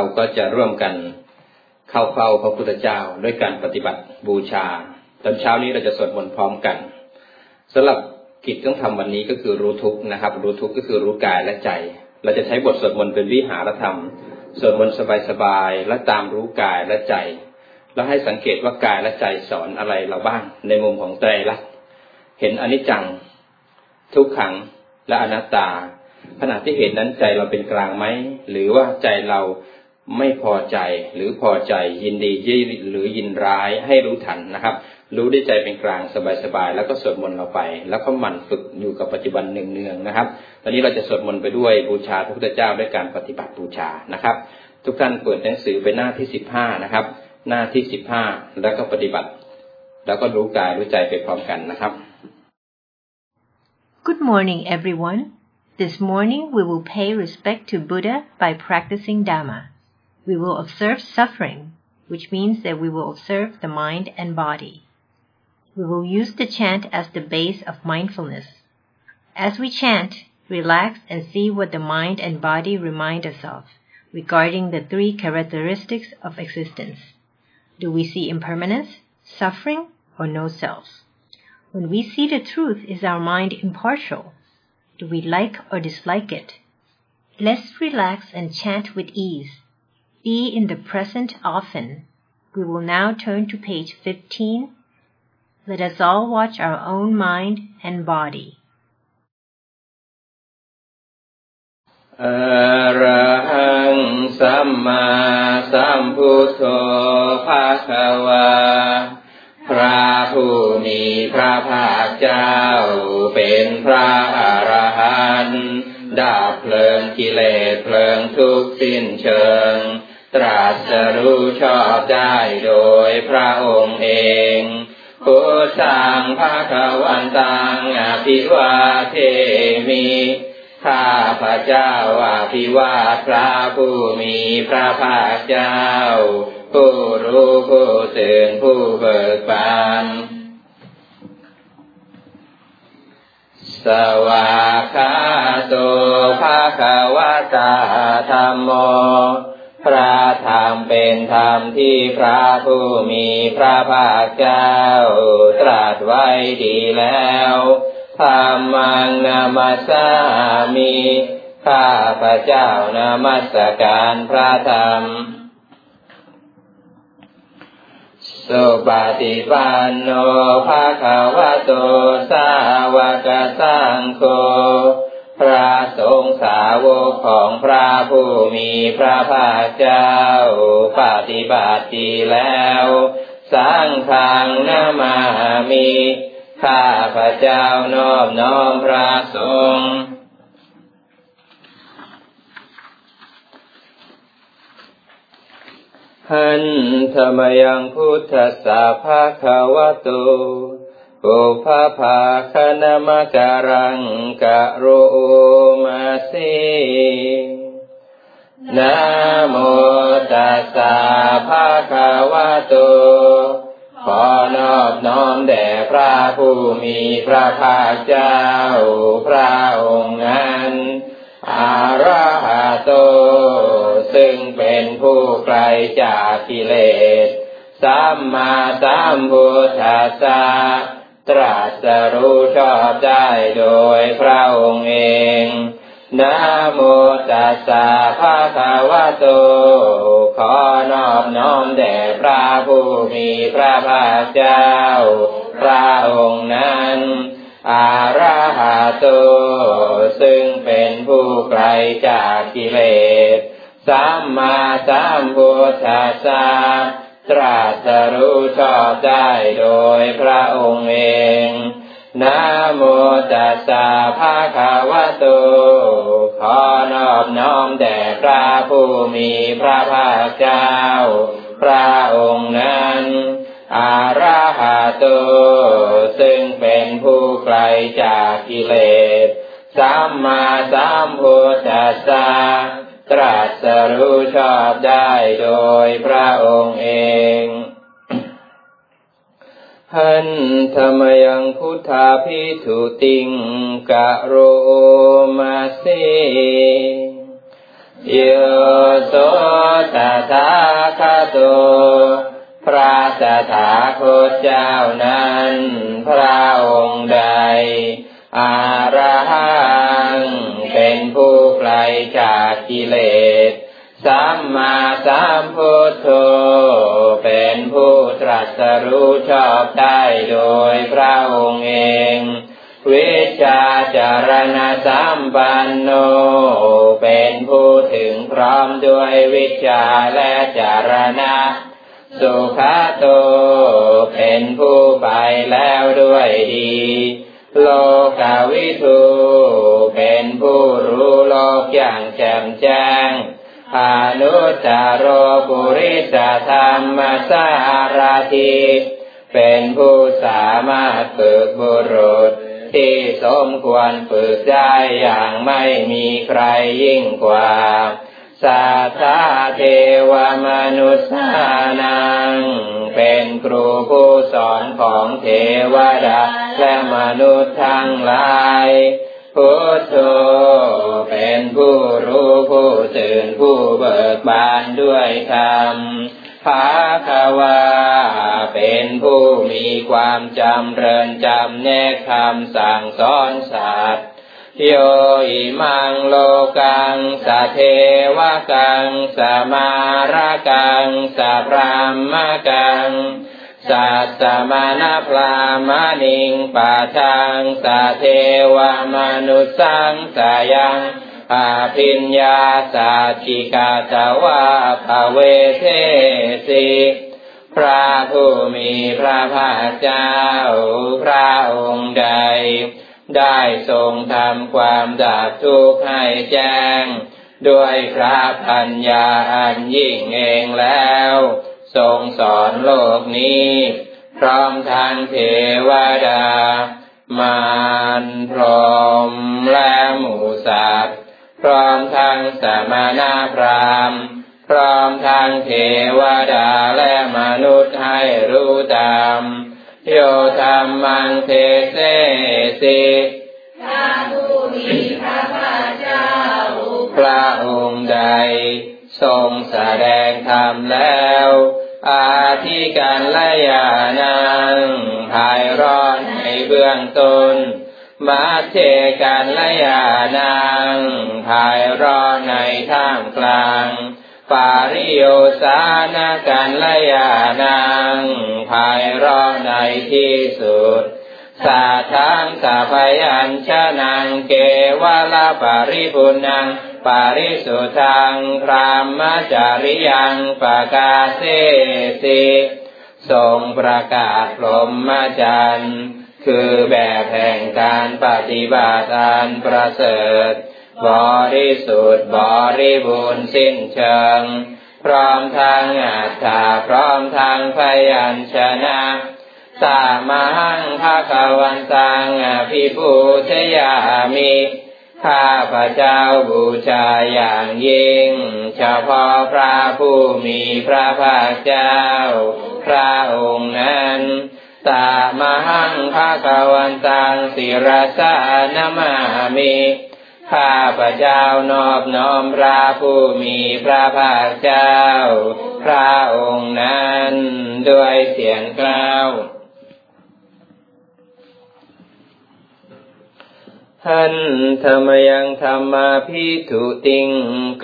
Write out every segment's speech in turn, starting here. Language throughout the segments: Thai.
เราก็จะร่วมกันเข้าเฝ้าพระพุทธเจ้าด้วยการปฏิบัติบูชา ตอนเช้านี้เราจะสวดมนต์พร้อมกันสำหรับกิจต้องทำวันนี้ก็คือรู้ทุกนะครับ รู้ทุกก็คือรู้กายและใจ เราจะใช้บทสวดมนต์เป็นวิหารธรรม สวดมนต์สบายๆและตามรู้กายและใจ แล้วให้สังเกตว่ากายและใจสอนอะไรเราบ้างในมุมของใจละเห็นอนิจจัง ทุกขังและอนัตตาขณะที่เห็นนั้นใจเราเป็นกลางไหมหรือว่าใจเรา ไม่พอใจหรือพอใจยินดียิหรือยินร้ายให้รู้ทันนะครับ รู้ด้วยใจเป็นกลางสบายๆแล้วก็สวดมนต์เราไป แล้วก็หมั่นฝึกอยู่กับปัจจุบันเนืองๆนะครับ ตอนนี้เราจะสวดมนต์ไปด้วยบูชาพระพุทธเจ้าด้วยการปฏิบัติบูชานะครับ ทุกท่านเปิดหนังสือไปหน้าที่สิบห้านะครับ หน้าที่สิบห้าแล้วก็ปฏิบัติ แล้วก็รู้กายรู้ใจไปพร้อมกันนะครับ Good morning everyone This morning we will pay respect to Buddha by practicing Dhamma we will observe suffering, which means that we will observe the mind and body. We will use the chant as the base of mindfulness. As we chant, relax and see what the mind and body remind us of regarding the three characteristics of existence. Do we see impermanence, suffering, or no selves? When we see the truth, is our mind impartial? Do we like or dislike it? Let's relax and chant with ease be in the present often. We will now turn to page 15. Let us all watch our own mind and body. อรหังสัมมาสัมพุทโธภาควา พระผู้มีพระภาคเจ้าเป็นพระอรหันต์ดับเพลิงกิเลสเพลิงทุกสิ้นเชิงตรั สรู้ชอบได้โดยพระองค์เองผู้สร้างพระควันตังอภิวาเทมิข้าพระเจ้าอภิวาทพระผู้มีพระภาคเจ้า ผู้รู้ผู้ตื่นผู้เบิกบานสวาคาโตภาควตาธรรมโม พระธรรมเป็นธรรมที่พระผู้มีพระภาคเจ้า ตรัสไว้ดีแล้วธรรมังนามาสามีข้าพระเจ้านามัสการพระธรรม สุปฏิปันโนภาคาวะโตสาวกสังโฆ พระสงฆ์สาวกของพระผู้มีพระภาคเจ้า ปฏิบัติดีแล้ว สร้างทางนามามีข้าพระเจ้านอบน้อมพระสงฆ์หันธรรมยังพุทธสาภาคาวะ โตปุพภาคณมการังกะโรมาสินะโมตัสสะภะคะวะโต ขอนอบน้อมแด่พระผู้มีพระภาคเจ้า พระองค์นั้นอาราหะโต ซึ่งเป็นผู้ไกลจากกิเลส สัมมาสัมพุทธัสสะ ตรัสรู้ชอบได้โดยพระองค์เองนะโมตัสสะภะคะวะโต ขอนอบน้อมแด่พระผู้มีพระภาคเจ้า พระองค์นั้น อาราหะโต ซึ่งเป็นผู้ไกลจากกิเลส สัมมาสัมพุทธัสสะ ตรัสรู้ชอบได้โดยพระองค์เองนะโมตัสสะภะคะวะโต ขอนอบน้อมแด่พระผู้มีพระภาคเจ้า พระองค์นั้น อาราหะโต ซึ่งเป็นผู้ไกลจากกิเลส สัมมาสัมพุทธัสสะ ตรัสรู้ชอบได้โดยพระองค์เองหันธรรมยังพุทธาพิทุติงกะโรมาเสโยโสตถาคโต พระสถาคตเจ้านั้น พระองค์ใด อาระหัง เป็นผู้ไกลจากกิเลส สัมมาสัมพุทโธ เป็นผู้ตรัสรู้ชอบได้โดยพระองค์เอง วิชาจารณสัมปันโน เป็นผู้ถึงพร้อมด้วยวิชาและจารณะสุขโต เป็นผู้ไปแล้วด้วยดี โลกาวิทูเป็นผู้รู้โลกอย่างแจ่มแจ้งอนุตตโรปุริสธรรมสาราธิเป็นผู้สามารถฝึกบุรุษ ที่สมควรฝึกได้อย่างไม่มีใครยิ่งกว่า สัทธาเทวมนุษานัง เป็นครูผู้สอนของเทวดาและมนุษย์ทั้งหลายพุทโธเป็นผู้รู้ผู้ตื่นผู้เบิกบานด้วยธรรมภาควาเป็นผู้มีความจำเริญจำแนกคำสั่งสอนสัตว์ โยอิมังโลกังสะเทวกังสมาระกังสะพรามกังสัตสมานาพรามานิงปาชังสะเทวมนุสังสายังอาพิญญาสัจิกาตวาภเวเทสิพระผู้มีพระภาคเจ้าพระองค์ใด ได้ทรงทำความดับทุกข์ให้แจ้ง ด้วยพระปัญญาอันยิ่งเองแล้ว ทรงสอนโลกนี้ พร้อมทางเทวดา มารพรมและหมูสัตว์พร้อมทางสมณพราหมณ์พร้อมทางเทวดาและมนุษย์ให้รู้ตาม โยธรรมังเทเสสิพระผู้มีพระภาคเจ้า พระองค์ใด ทรงแสดงธรรมแล้ว อาทิการละยานังภายร้อนในเบื้องต้นมาเทการละยานังภายร้อนในท่ามกลาง ปาริโยสานาการละยานังภายร้อนในที่สุดสาทังสาพยัญชนังเกวะลาปาริปุนัง ปาริสุทังพรามจาริยังปกาเสสิทรงประกาศพรหมจรรย์ คือแบบแห่งการปฏิบัติอันประเสริฐ บริสุทธิ์บริบูรณ์สิ้นเชิง พร้อมทางอัตถาพร้อมทางพยัญชนะสามังภาควันตังอภิปูชยามิข้าพระเจ้าบูชาอย่างยิ่ง เฉพาะพระผู้มีพระภาคเจ้า พระองค์นั้นตามหังภาควันตังศิรสานมามิ ข้าพระเจ้านอบน้อมพระผู้มีพระภาคเจ้า พระองค์นั้นด้วยเสียงกล่าวหันธรรมยังธรรมาพิทุติง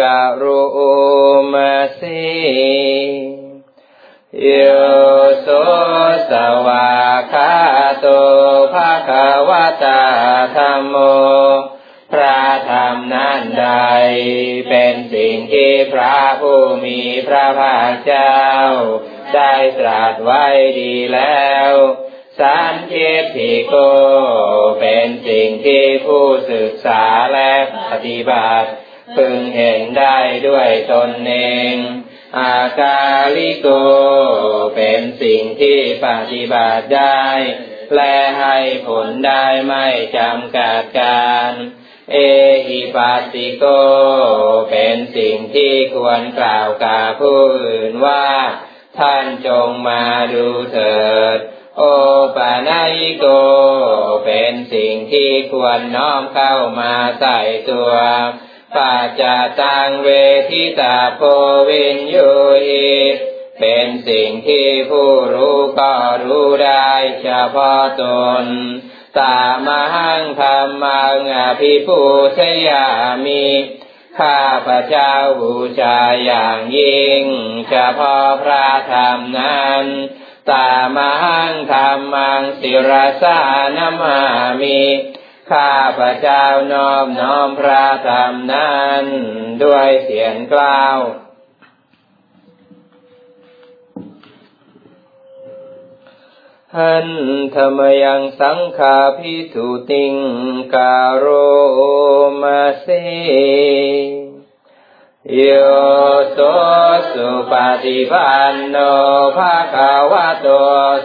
กะโรมาสีโยโสสวาคาโตภาคาวตาธรรมโม พระธรรมนั้นใด เป็นสิ่งที่พระผู้มีพระภาคเจ้า ได้ตรัสไว้ดีแล้วสันทิฏิโก เป็นสิ่งที่ผู้ศึกษาและปฏิบัติ พึงเห็นได้ด้วยตนเองอากาลิโก เป็นสิ่งที่ปฏิบัติได้ และให้ผลได้ไม่จำกัดการ เอหิปัสสิโก เป็นสิ่งที่ควรกล่าวกับผู้อื่นว่า ท่านจงมาดูเถิด โอปานายโก เป็นสิ่งที่ควรน้อมเข้ามาใส่ตัวปัจจตังเวทิตาโพวินยูหิเป็นสิ่งที่ผู้รู้ก็รู้ได้เฉพาะตน ตามหังธรรมังอภิภูชยามิข้าพระเจ้าบูชาอย่างยิ่งเฉพาะพระธรรมนั้นตามหังธรรมังศิรสานมามิข้าพระเจ้านอบน้อมพระธรรมนั้น ด้วยเสียงกล่าว หันธรรมยังสังขาพิทุติงกาโรมาเสโยโสสุปฏิปันโนภาคาวะโต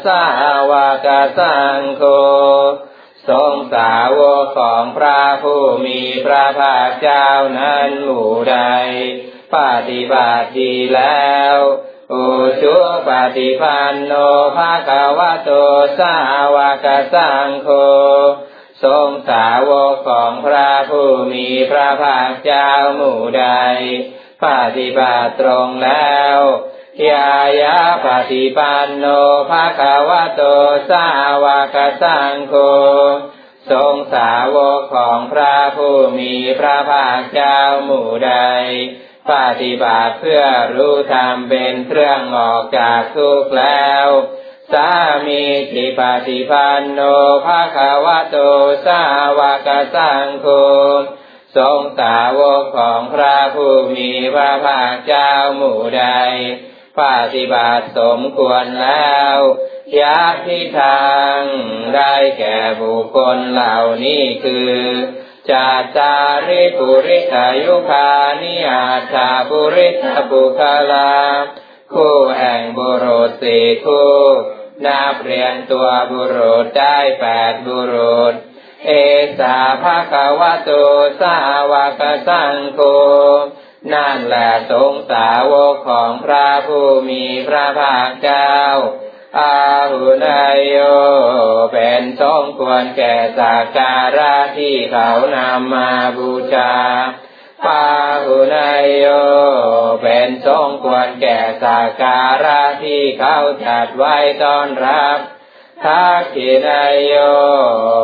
สาวกสังโฆทรงสาวกของพระผู้มีพระภาคเจ้านั้นหมู่ใด ปฏิบัติดีแล้ว อุชุปฏิปันโนภาควะโตสาวกสังโฆทรงสาวกของพระผู้มีพระภาคเจ้าหมู่ใด ปฏิบัติตรงแล้วยายาปฏิปันโนภาควะโตสาวกสังโฆทรงสาวกของพระผู้มีพระภาคเจ้าหมู่ใด ปฏิบัติเพื่อรู้ธรรมเป็นเครื่องออกจากทุกข์แล้ว สามีจิปฏิปันโนภาคาวะโตสาวกสังโฆทรงสาวกของพระผู้มีพระภาคเจ้าหมู่ใด ปฏิบัติสมควรแล้วยาทิทางได้แก่บุคคลเหล่านี้คือ จาจาริปุริสายุคานิอาชาปุริสปุคลาคู่แห่งบุรุษสี่คู่นับเรียนตัวบุรุษได้แปดบุรุษ เอสาภาควะโตสาวกสังโฆนั่นแหละสงสาวกของพระผู้มีพระภาคเจ้า อาหุนายโย เป็นสมควรแก่สักการะที่เขานำมาบูชาปาหุนายโย เป็นสมควรแก่สักการะที่เขาจัดไว้ต้อนรับทักษินายโย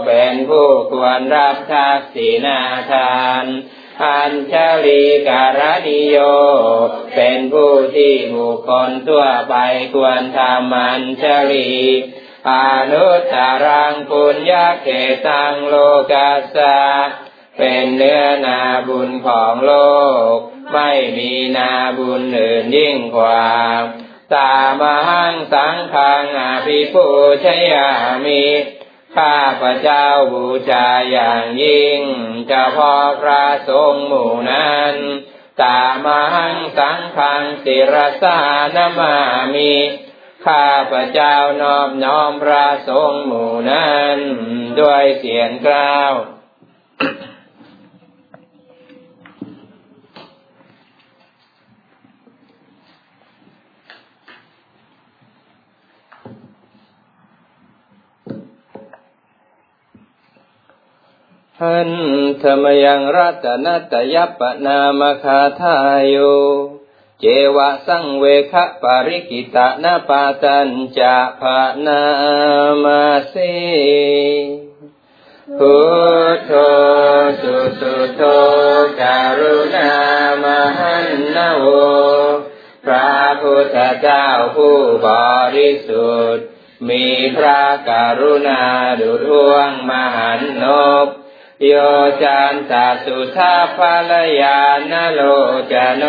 เป็นผู้ควรรับทักษินาทาน อัญชลีการณิโย เป็นผู้ที่บุคคลทั่วไปควรทำอัญชลีอนุตตรังปุญญาเกตังโลกัสสะเป็นเนื้อนาบุญของโลก ไม่มีนาบุญอื่นยิ่งกว่าตามหังสังขังอภิปูชยามิ ข้าพระเจ้าบูชาอย่างยิ่งจะพอพระสงฆ์หมู่นั้นตามังสังขังศิรสานมามิข้าพระเจ้านอบน้อมพระสงฆ์หมู่นั้น ด้วยเสียงกล่าว หันธรรมยังรัตนตยัปนามคาทายโย เจวะสังเวคะปาริกิตะนาปาตัญจะภานามาเสพุทโธสุสุโธการุณามหันนาโว พระพุทธเจ้าผู้บริสุทธิ์ มีพระกรุณาดุจวงมหันนบ โยจันตสุทาภรยานโลจโน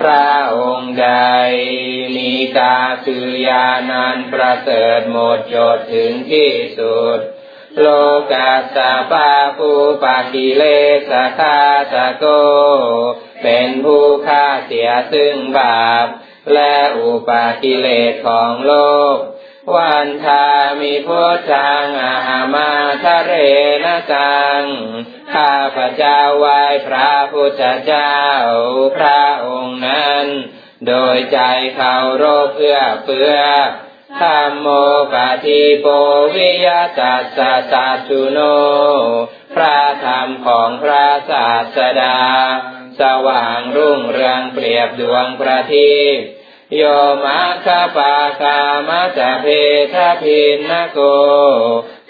พระองค์ใด มีตาคือยานันประเสริฐหมดจดถึงที่สุด โลกาสาปาภูปากิเลสคาสโก เป็นผู้ฆ่าเสียซึ่งบาป และอุปากิเลสของโลก วันทามิพุทธังอามาทะเรนตัง ข้าพระเจ้าไหว้พระพุทธเจ้า พระองค์นั้น โดยใจเขาโรคเพื่อเพื่อธรรมโมปฏิโปวิยตัสสะสัตุโน พระธรรมของพระศาสดา สว่างรุ่งเรืองเปรียบดวงประทีป โยมาคาปาคามาจเพทพินนโก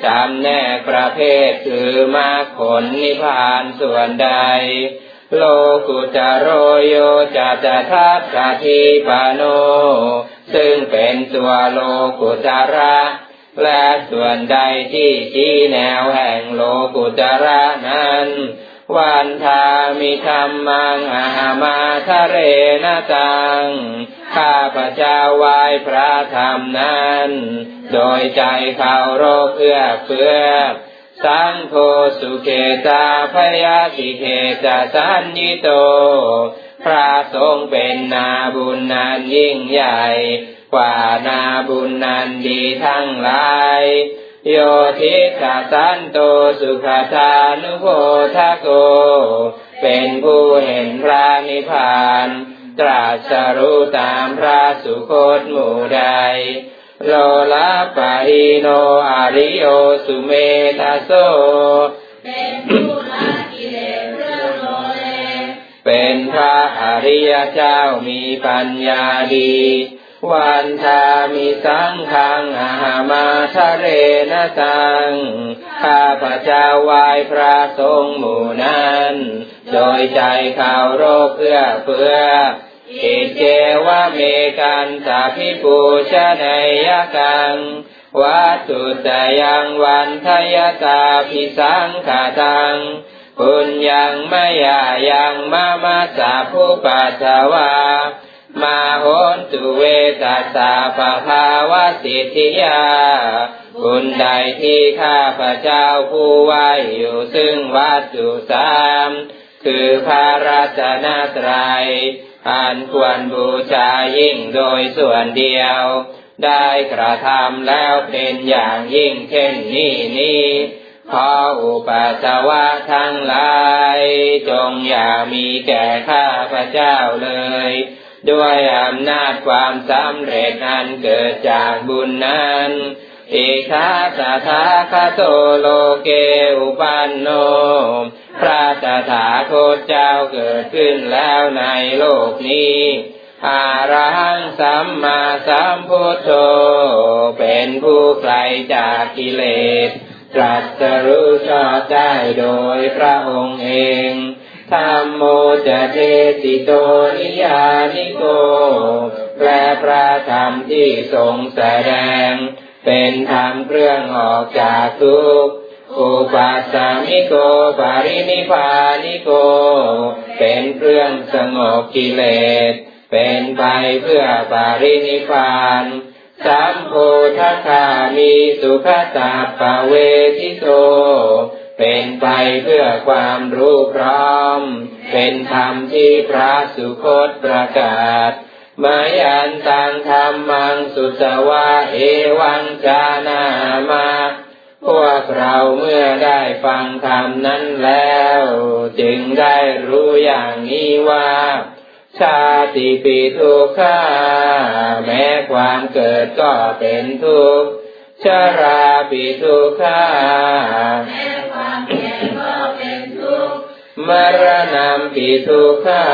จำแนกประเภทคือมาผลนิพพานส่วนใด โลกุจโรโยจะจะทัตกทีปโน ซึ่งเป็นตัวโลกุจระและส่วนใดที่ชี้แนวแห่งโลกุจระนั้น วันทามิธรรมังอาหามาทะเรนตัง ข้าพระเจ้าไหว้พระธรรมนั้น โดยใจเคารพเพื่อเพื่อสังโฆสุเกตาพยาติเกตาสันยิโต พระทรงเป็นนาบุญนันยิ่งใหญ่ กว่านาบุญนันดีทั้งหลาย โยทิสาสันโตสุขทานุโพทโก เป็นผู้เห็นพระนิพพาน ตรัสรู้ตามพระสุคตหมู่ใด โลลาปะหิโนอาริโยสุเมทาโซ เป็นผู้ละกิเลสเรื่องโลเล เป็นพระอริยเจ้ามีปัญญาดี วันทามิสังขังอาหามาทะเรนตัง ข้าพระเจ้าไหว้พระทรงหมู่นั้น โดยใจเคาโรพเพื่อเพื่ออิเจวะเมกันสาพิปูชนยกังวัตถุจยังวันทยตาพิสังขาตังปุญญังมายายังมามาสาภูปัสสาวา มาโหนตุเวตัสสาปะภาวะสิทธิยาบุญใดที่ข้าพระเจ้าผู้ไหวอยู่ซึ่งวัตถุสามคือพระรัตนตรัยอันควรบูชายิ่งโดยส่วนเดียว ได้กระทำแล้วเป็นอย่างยิ่งเช่นนี้นี้ขออุปัสสาวะทั้งหลาย จงอย่ามีแก่ข้าพระเจ้าเลย ด้วยอำนาจความสำเร็จอันเกิดจากบุญนั้นอิทาสะทาคาโตโลเกอุปันโน พระตถาคตเจ้าเกิดขึ้นแล้วในโลกนี้อาระหังสัมมาสัมพุทโธ เป็นผู้ไกลจากกิเลสตรัสรู้ชอบได้โดยพระองค์เอง ธรรมโมจะเทติโตนิยานิโกแปลพระธรรมที่ทรงแสดง เป็นธรรมเครื่องออกจากทุกข์อุปัสสามิโกปารินิพานิโก เป็นเครื่องสงบกิเลส เป็นไปเพื่อปารินิพานสัมโพธคามีสุขตาปเวทิโต เป็นไปเพื่อความรู้พร้อม เป็นธรรมที่พระสุคตประกาศมายันตังธรรมังสุตวะเอวังจานามา พวกเราเมื่อได้ฟังธรรมนั้นแล้ว จึงได้รู้อย่างนี้ว่า ชาติปีทุกขาแม้ความเกิดก็เป็นทุกข์ชราปีทุกขา มรณะปีทุกขั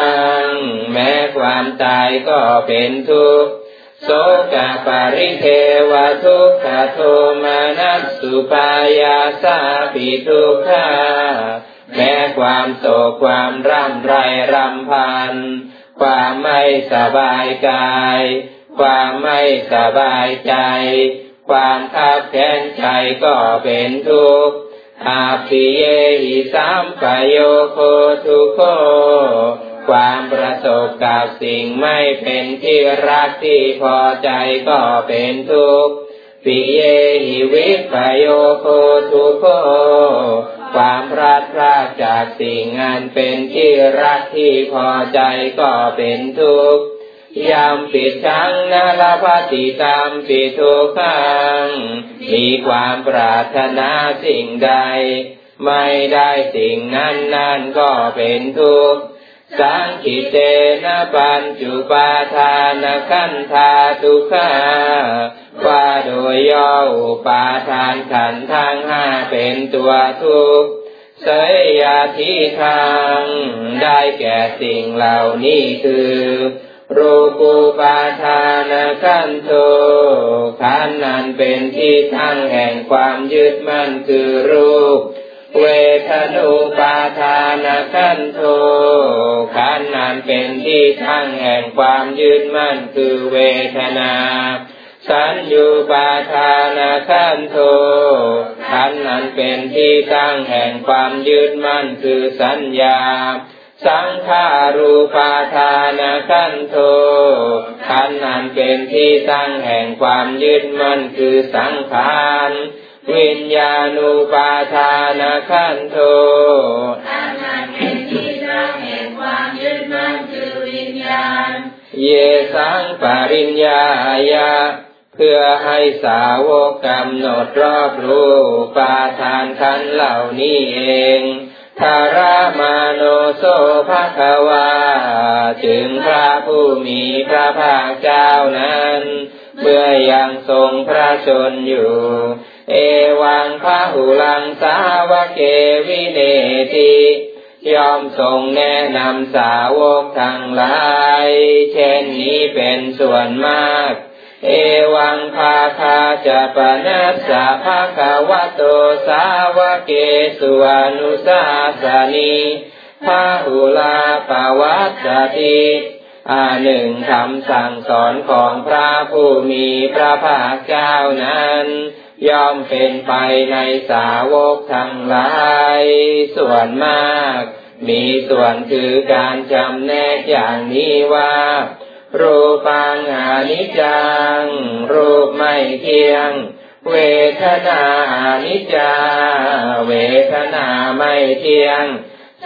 ง แม้ความตายก็เป็นทุกข์โสกปาริเทวทุกขโทมานัสสุปายาสาปีทุกขาแม้ความโศกความร่ำไรรำพัน ความไม่สบายกาย ความไม่สบายใจ ความขับแค้นใจก็เป็นทุกข์ อาปิเยหิสัมปโยโคทุโคความประสบกับสิ่งไม่เป็นที่รักที่พอใจก็เป็นทุกข์ปิเยหิวิปโยโคทุโคความพลาดพลาดจากสิ่งอันเป็นที่รักที่พอใจก็เป็นทุกข์ ยามปิดชังนาลาภติตามปิทุกขัง มีความปรารถนาสิ่งใด ไม่ได้สิ่งนั้นนั่นก็เป็นทุกข์ สังคิเตนะปัญจุปาทานขันธาทุกขาว่าโดยย่ออุปาทานขันทั้งห้าเป็นตัวทุกข์เสยยาทิทาง ได้แก่สิ่งเหล่านี้คือ รูปูปาทานขันโทขันนั้นเป็นที่ตั้งแห่งความยึดมั่นคือรูป เวทนุปาทานขันโทขันนั้นเป็นที่ตั้งแห่งความยึดมั่นคือเวทนา สัญญูปาทานขันโทขันนั้นเป็นที่ตั้งแห่งความยึดมั่นคือสัญญา สังขารูปาทานขันโทขันนั้นเป็นที่ตั้งแห่งความยึดมั่นคือสังขารวิญญาณูปาทานขันโทขันนั้นเป็นที่ตั้งแห่งความยึดมั่นคือวิญญาณ เยสังปริญญายาพื่อให้สาวกกำหนดรอบรู้ปาทานขันเหล่านี้เอง ทารามาโนโซภะคะวาจึงพระผู้มีพระภาคเจ้านั้น เมื่อยังทรงพระชนอยู่ เอวังพระหุลังสาวเกวิเนติยอมทรงแนะนำสาวกทั้งหลาย เช่นนี้เป็นส่วนมาก เอวังภาคาจะปนัสสะภาควะโตสาวเกสุอนุสาสนีพาหุลาปวัตติอาหนึ่งคำสั่งสอนของพระผู้มีพระภาคเจ้านั้น ย่อมเป็นไปในสาวกทั้งหลาย ส่วนมาก มีส่วนคือการจำแนกอย่างนี้ว่า รูปังอนิจจัง รูปไม่เที่ยง เวทนาอนิจจา เวทนาไม่เที่ยง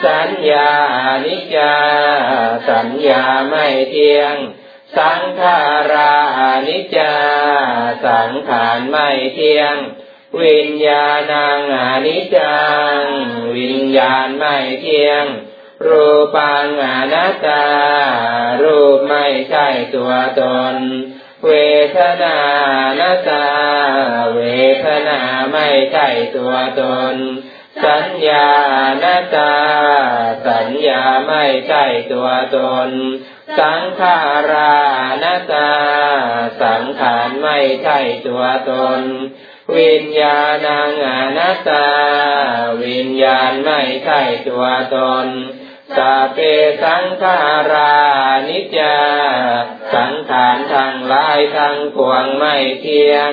สัญญาอนิจจา สัญญาไม่เที่ยง สังขารานิจจา สังขารไม่เที่ยง วิญญาณังอนิจจัง วิญญาณไม่เที่ยง รูปังอนัตตา รูปไม่ใช่ตัวตน เวทนานัตตา เวทนาไม่ใช่ตัวตน สัญญานัตตา สัญญาไม่ใช่ตัวตน สังขารานัตตา สังขารไม่ใช่ตัวตนวิญญาณังอนัตตา วิญญาณไม่ใช่ตัวตน สัพเพสังขารานิจจา สังขารทั้งหลายทั้งปวงไม่เที่ยง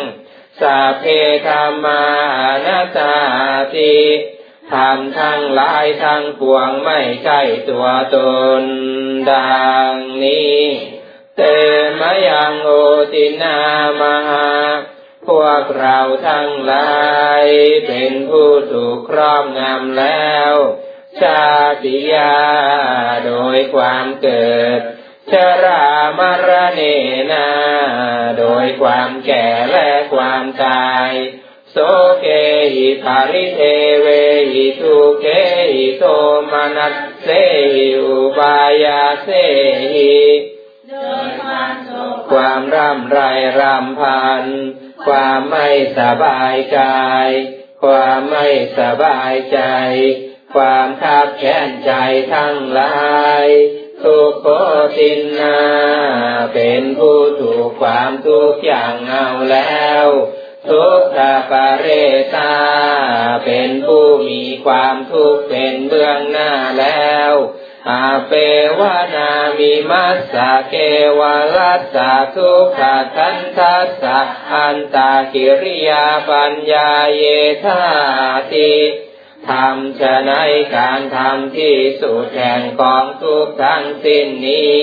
สัพเพธรรมานาตาติธรรมทั้งหลายทั้งปวงไม่ใช่ตัวตนดังนี้ เตมยังโอตินามหาพวกเราทั้งหลายเป็นผู้ถูกครอบงำแล้ว ชาติยา โดยความเกิด ชรามรเนนา โดยความแก่และความตาย โสเกหิภาริเทเวหิทุเกหิโทมนัสเสหิอุปายาเสหิความร่ำไรรำพัน ความไม่สบายกาย ความไม่สบายใจ ความขับแค้นใจทั้งหลายทุกโคตินนา เป็นผู้ถูกความทุกอย่างเอาแล้ว ทุกขปาเรตา เป็นผู้มีความทุกข์เป็นเบื้องหน้าแล้วอาเปวานามิมัสสะเกวลัสสะทุกขทันทัสสะอันตากิริยาปัญญาเยธาติ ทำจะในการทำที่สุดแห่งกองทุกทั้งสิ้นนี้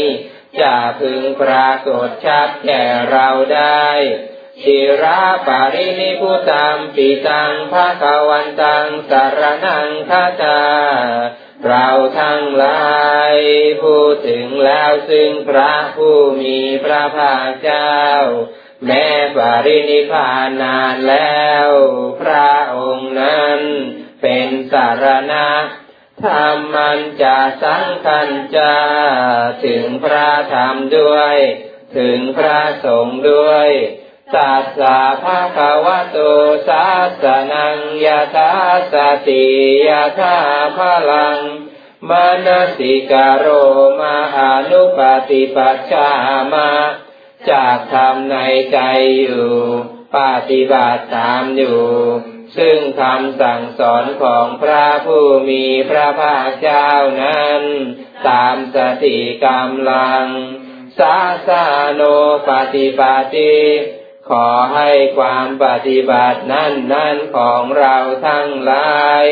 จะพึงปรากฏชัดแก่เราได้สิราปารินิพุตัมปิตังภาควันตังสารนังคาตา เราทั้งหลายพูดถึงแล้วซึ่งพระผู้มีพระภาคเจ้า แม้ปารินิพานนานแล้ว พระองค์นั้น เป็นสารณะธรรมันจะสังคันจะถึงพระธรรมด้วย ถึงพระสงฆ์ด้วยสัสสะภะคะวะโตสาสนังยะถาสติยะถาพลังมนสิกาโรมาหานุปฏิปัชามาจากทำในใจอยู่ ปฏิบัติตามอยู่ ซึ่งคำสั่งสอนของพระผู้มีพระภาคเจ้านั้น ตามสติกำลัง สาสาโนปฏิปติขอให้ความปฏิบัตินั้นนั้นของเราทั้งหลาย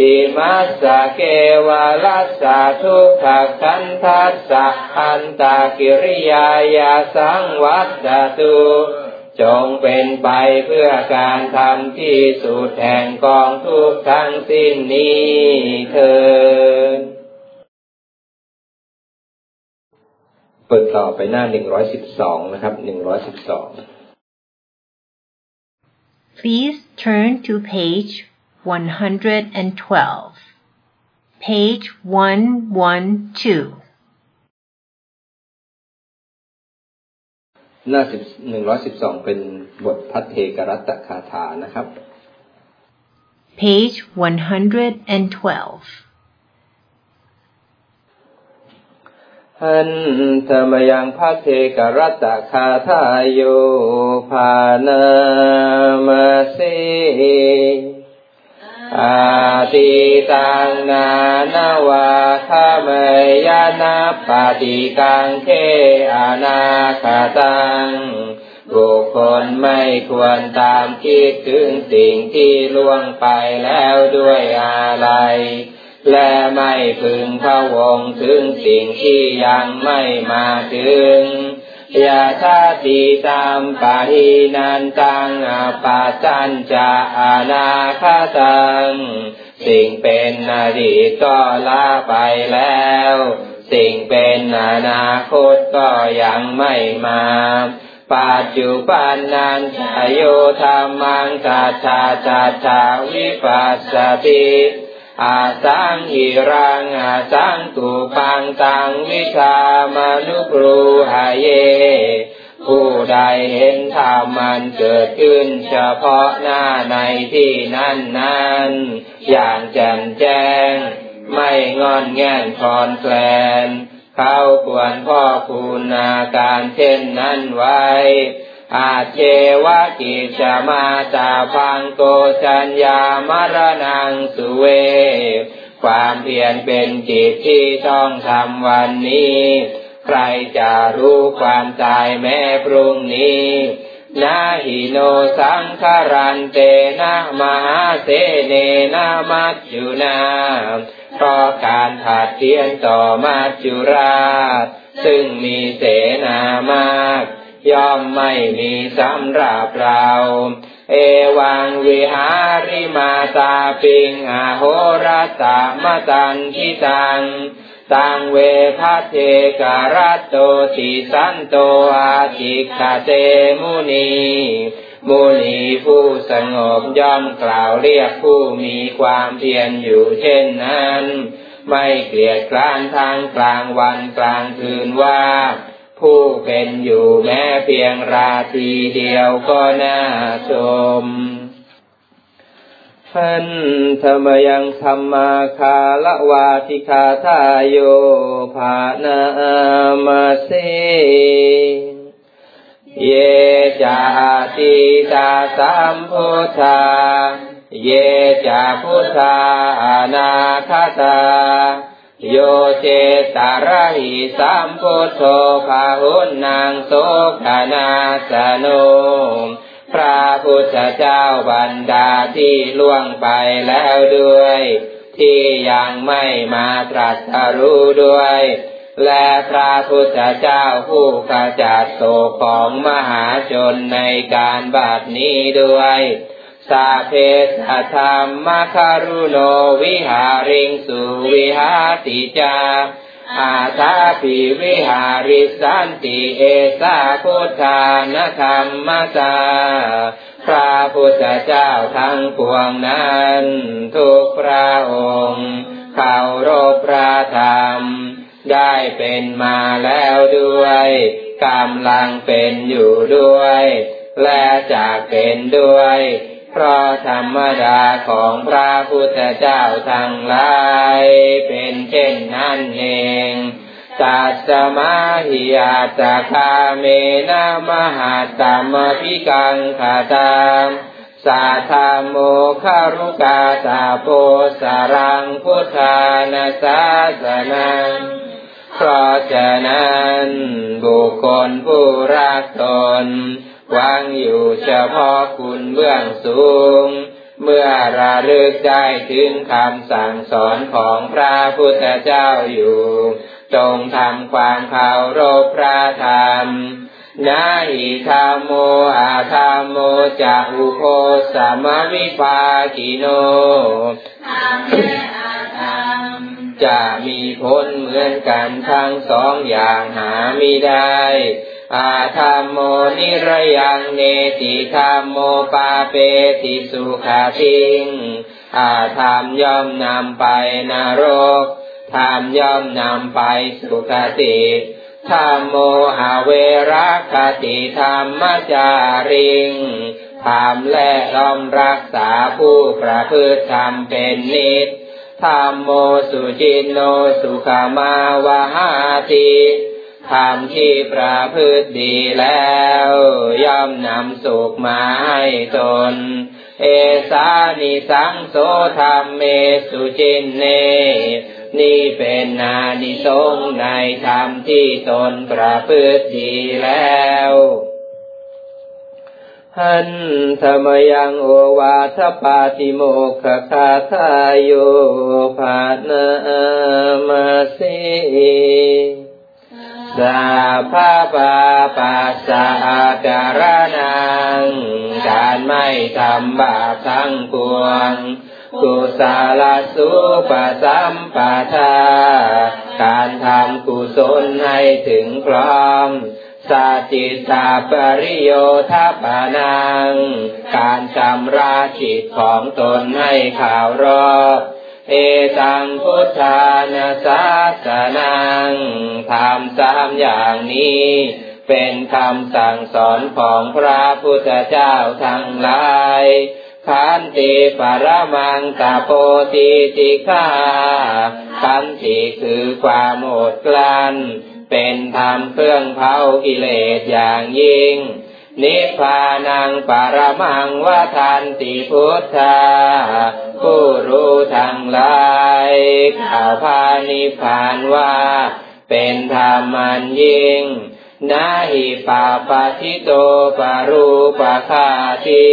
อิมัสสะเกวาลัสสะทุกขคันทัสสะอันตากิริยายาสังวัตตุ จงเป็นไปเพื่อการทำที่สุดแห่งกองทุกทั้งสิ้นนี้เถิดเปิดต่อไปหน้าหนึ่งร้อยสิบสองนะครับหนึ่งร้อยสิบสอง Please turn to page 112. Page 112. หน้าสิบหนึ่งร้อยสิบสองเป็นบทพัทเทกรัตตคาถานะครับ Page 112. หันธรรมยังพระเทกรัตตคาทายโยภานามาเส อาติตังนานาวาคามยานาปฏิกังเคอานาคาตังบุคคลไม่ควรตามคิดถึงสิ่งที่ล่วงไปแล้วด้วยอะไรและไม่พึงพะวงถึงสิ่งที่ยังไม่มาถึง ยาชาติตามปะหินันตังอปาจันจะอานาคตัง สิ่งเป็นอดีตก็ละไปแล้ว สิ่งเป็นอนาคตก็ยังไม่มาปัจจุบันนันชโยธรรมังจัตตาจัตตาวิปัสสติ อาสังหิรังอาสังตุปังตังวิชามนุปรูหาเย ผู้ใดเห็นธรรมมันเกิดขึ้นเฉพาะหน้าในที่นั้นนั้นอย่างแจ่มแจ้ง ไม่งอนแง่นคอนแคลน เขาควรพ่อคุณนาการเช่นนั้นไว้ อาเจวะกิจมาตาพังโกจัญญามรณังสุเว ความเพียรเป็นกิจที่ต้องทำวันนี้ ใครจะรู้ความตายแม้พรุ่งนี้นาหิโนสังคารันเตนะมหาเสเนนะมัจจุนาเพราะการผัดเทียนต่อมัจจุราช ซึ่งมีเสนามาก ย่อมไม่มีสำหรับเรา เอวังวิหาริมาตาปิงอโหรัตามตันทิตังตังเวพัเทการัตโตติสันโตอาจิกาเตมุนีมุนีผู้สงบย่อมกล่าวเรียกผู้มีความเพียรอยู่เช่นนั้น ไม่เกลียดกลานทางกลางวันกลางคืนว่า ผู้เป็นอยู่แม้เพียงราตีเดียวก็น่าชมพันธรรมยังธรรมาคาละวาทิคาทายโยภานามาเสเยจาติตาสัมพุทธา เยจาพุทธานาคตา โยเจตาระหิสัมพุทโธภาหุนางโสกนาสโนพระพุทธเจ้าบรรดาที่ล่วงไปแล้วด้วย ที่ยังไม่มาตรัสรู้ด้วย และพระพุทธเจ้าผู้ขจัดโศกของมหาชนในการบัดนี้ด้วย สาเพสธรรมคารุโนวิหาริงสุวิหาติจาอาทาปิวิหาริสันติเอสาพุทธานธรรมตาพระพุทธเจ้าทั้งปวงนั้น ทุกพระองค์เขารบพระธรรม ได้เป็นมาแล้วด้วยกำลังเป็นอยู่ด้วย และจากเป็นด้วย เพราะธรรมดาของพระพุทธเจ้าทั้งหลายเป็นเช่นนั้นเองตัสมาหิยาตคาเมนะมหาตมพิกังขาตามสาธโมคารุกาตาโพสารังพุทธานาสาสนังเพราะฉะนั้นบุคคลผู้รักตน วางอยู่เฉพาะคุณเบื้องสูง เมื่อระลึกได้ถึงคำสั่งสอนของพระพุทธเจ้าอยู่ จงทำความเคารพพระธรรมนาหิธรรมโมอาธรรมโมจะอุโคสมวิภากิโนธรรมและอาธรรมจะมีผลเหมือนกันทั้งสองอย่างหาไม่ได้ อาธรรมโมนิรยังเนติธรรมโมปาเปติสุขาทิงอาธรรมย่อมนำไปนรกธรรมย่อมนำไปสุคติธรรมโมหาเวรักติธรรมจาริงธรรมและล้อมรักษาผู้ประพฤติธรรมเป็นนิจธรรมโมสุจินโนสุขามาวหาติ ธรรมที่ประพฤติดีแล้ว ย่อมนำสุขมาให้ตน เอสานิสังโสธรรมเมสุจินเน นี่เป็นนานิสงในธรรมที่ตนประพฤติดีแล้วหันธรรมยังโอวาทปาติโมกขคาทายโยภานามาสี สาภาปาปัสสะการนัง การไม่ทำบาปทั้งปวง กุศลสุปสัมปทา การทำกุศลให้ถึงพร้อมสาจิตตาปริโยทัปานัง การชำระจิตของตนให้ข่าวรอบ เอตังพุทธานาสาสนังทำสามอย่างนี้ เป็นคำสั่งสอนของพระพุทธเจ้าทั้งหลายขันติปรมังตาโปติติฆาขันติคือความอดกลั้น เป็นธรรมเครื่องเผากิเลสอย่างยิ่ง นิพพานังปรมังวทันติพุทธา ผู้รู้ทั้งหลายข่าวพานิพานว่า เป็นธรรมันยิ่งนาหิปาปาทิโตปารูปาคาทิ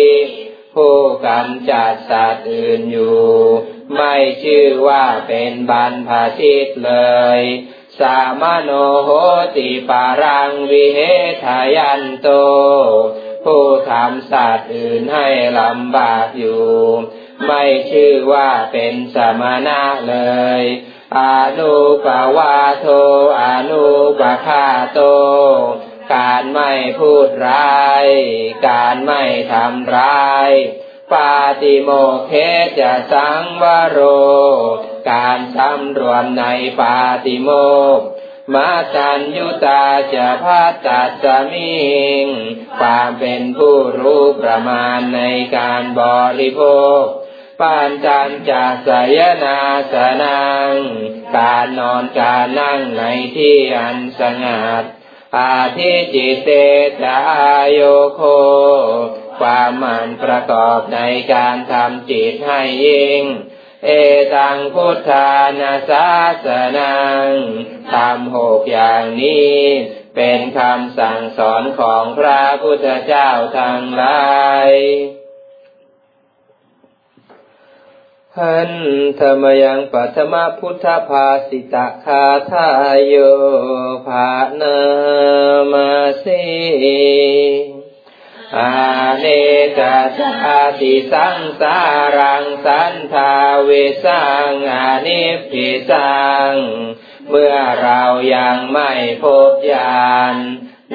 ผู้กำจัดสัตว์อื่นอยู่ ไม่ชื่อว่าเป็นบรรพชิตเลย สามโนโหติปารังวิเหทายันโต ผู้ทำสัตว์อื่นให้ลำบากอยู่ ไม่ชื่อว่าเป็นสมณะเลยอนุปวาโทอนุปคาโต การไม่พูดร้าย การไม่ทำร้าย ปาติโมเขจะสังวโร การสำรวมในปาติโมกมาจันยุตาจะพัตตัสมิงความเป็นผู้รู้ประมาณในการบริโภค ปานจันจะสยนาสนัง การนอนการนั่งในที่อันสงัด อาทิจิตเตจะอาโยโค ความมันประกอบในการทำจิตให้ยิ่ง เอตังพุทธานาสาสนังทำหกอย่างนี้ เป็นคำสั่งสอนของพระพุทธเจ้าทั้งหลาย หันธรรมยังปัทมพุทธภาสิตะคาทายโยภานามาสีอาเนกาชาติสังสารังสันทาเวสังอานิพพิสัง เมื่อเรายังไม่พบญาณ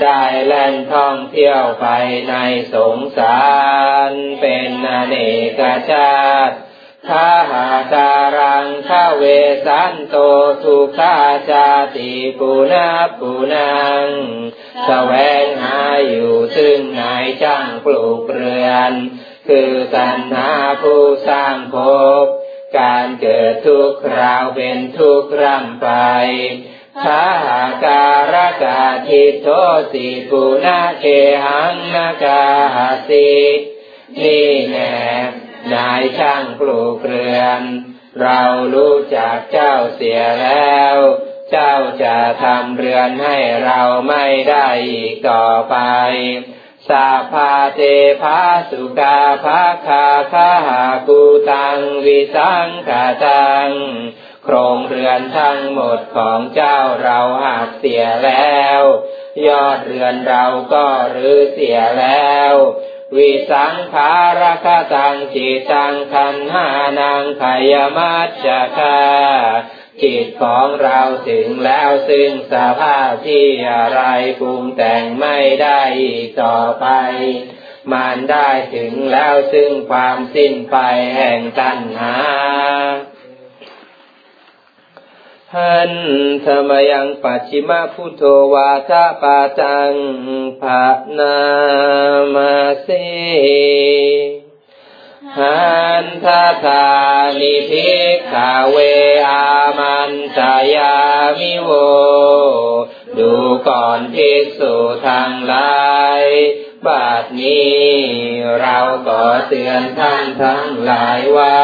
ได้แล่นท่องเที่ยวไปในสงสาร เป็นอเนกชาติ ข้าหาการังข้าเวสันโตทุกขาชาติปุนาปุนังแสวงหาอยู่ซึ่งนายช่างปลูกเรือน คือตัณหาผู้สร้างภพการเกิดทุกคราวเป็นทุกร่ำไปท้าหาการกาทิโทสิปุนาเกหังนากาสินี่แน่ นายช่างปลูกเรือน เรารู้จักเจ้าเสียแล้ว เจ้าจะทำเรือนให้เราไม่ได้อีกต่อไปสาพาเตภาสุกาภาคาคาหากูตังวิสังขาตัง โครงเรือนทั้งหมดของเจ้าเราหักเสียแล้ว ยอดเรือนเราก็รื้อเสียแล้ว วิสังขารคตังจิตังคันหานังขยมัจจคาจิตของเราถึงแล้วซึ่งสภาพที่อะไรปรุงแต่งไม่ได้อีกต่อไป มันได้ถึงแล้วซึ่งความสิ้นไปแห่งตัณหา หันธรรมยังปัจฉิมพุทโธวาทะปาจังภานามาเสหันทาธานิพิกขาเวอามันตายามิโว ดูก่อนภิกษุทางหลายบาดนี้ เราก็เตือนท่านทั้งหลายว่า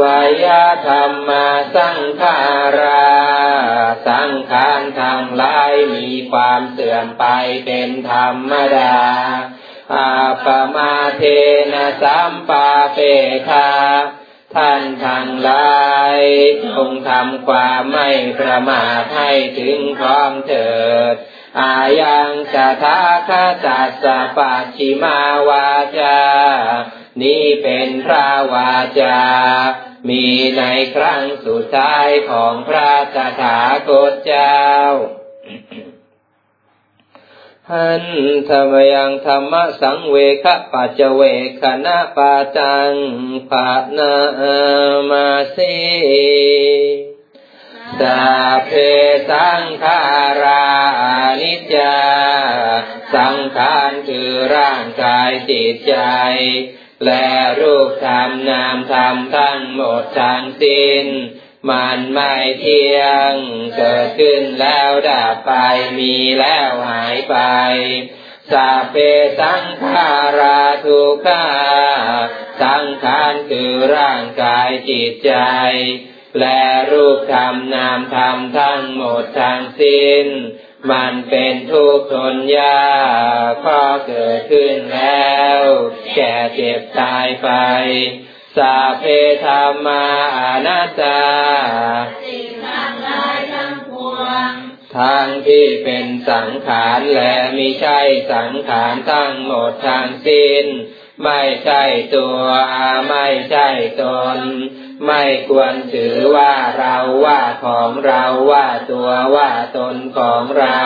วายาธรรมาสังขารา สังขารทางหลายมีความเสื่อมไปเป็นธรรมดา อาปมาเทนะสัมปาเปคาท่านทั้งหลายจงทำความไม่ประมาทให้ถึงพร้อมเถิด อายังจะทาคาตัสสะปัจฉิมาวาจา นี้เป็นพระวาจา มีในครั้งสุดท้ายของพระตถาคตเจ้าหันธรรมยังธรรมสังเวคปัจเจเวคณะปาจังปะนามาสีสาเพสังขารานิจจา สังขารคือร่างกายจิตใจ และรูปธรรมนามธรรมทั้งหมดทั้งสิ้น มันไม่เที่ยง เกิดขึ้นแล้วดับไป มีแล้วหายไปสัพเพสังขาราทุกขาสังขารคือร่างกายจิตใจ และรูปธรรมนามธรรมทั้งหมดทั้งสิ้น มันเป็นทุกข์ทนยากพอเกิดขึ้นแล้ว แก่เจ็บตายไปสาเพธรรมาอนัตตาสิ่งทั้งหลายทั้งปวงทางที่เป็นสังขารและมิใช่สังขารทั้งหมดทางสิ้น ไม่ใช่ตัวไม่ใช่ตน ไม่ควรถือว่าเราว่าของเราว่าตัวว่าตนของเรา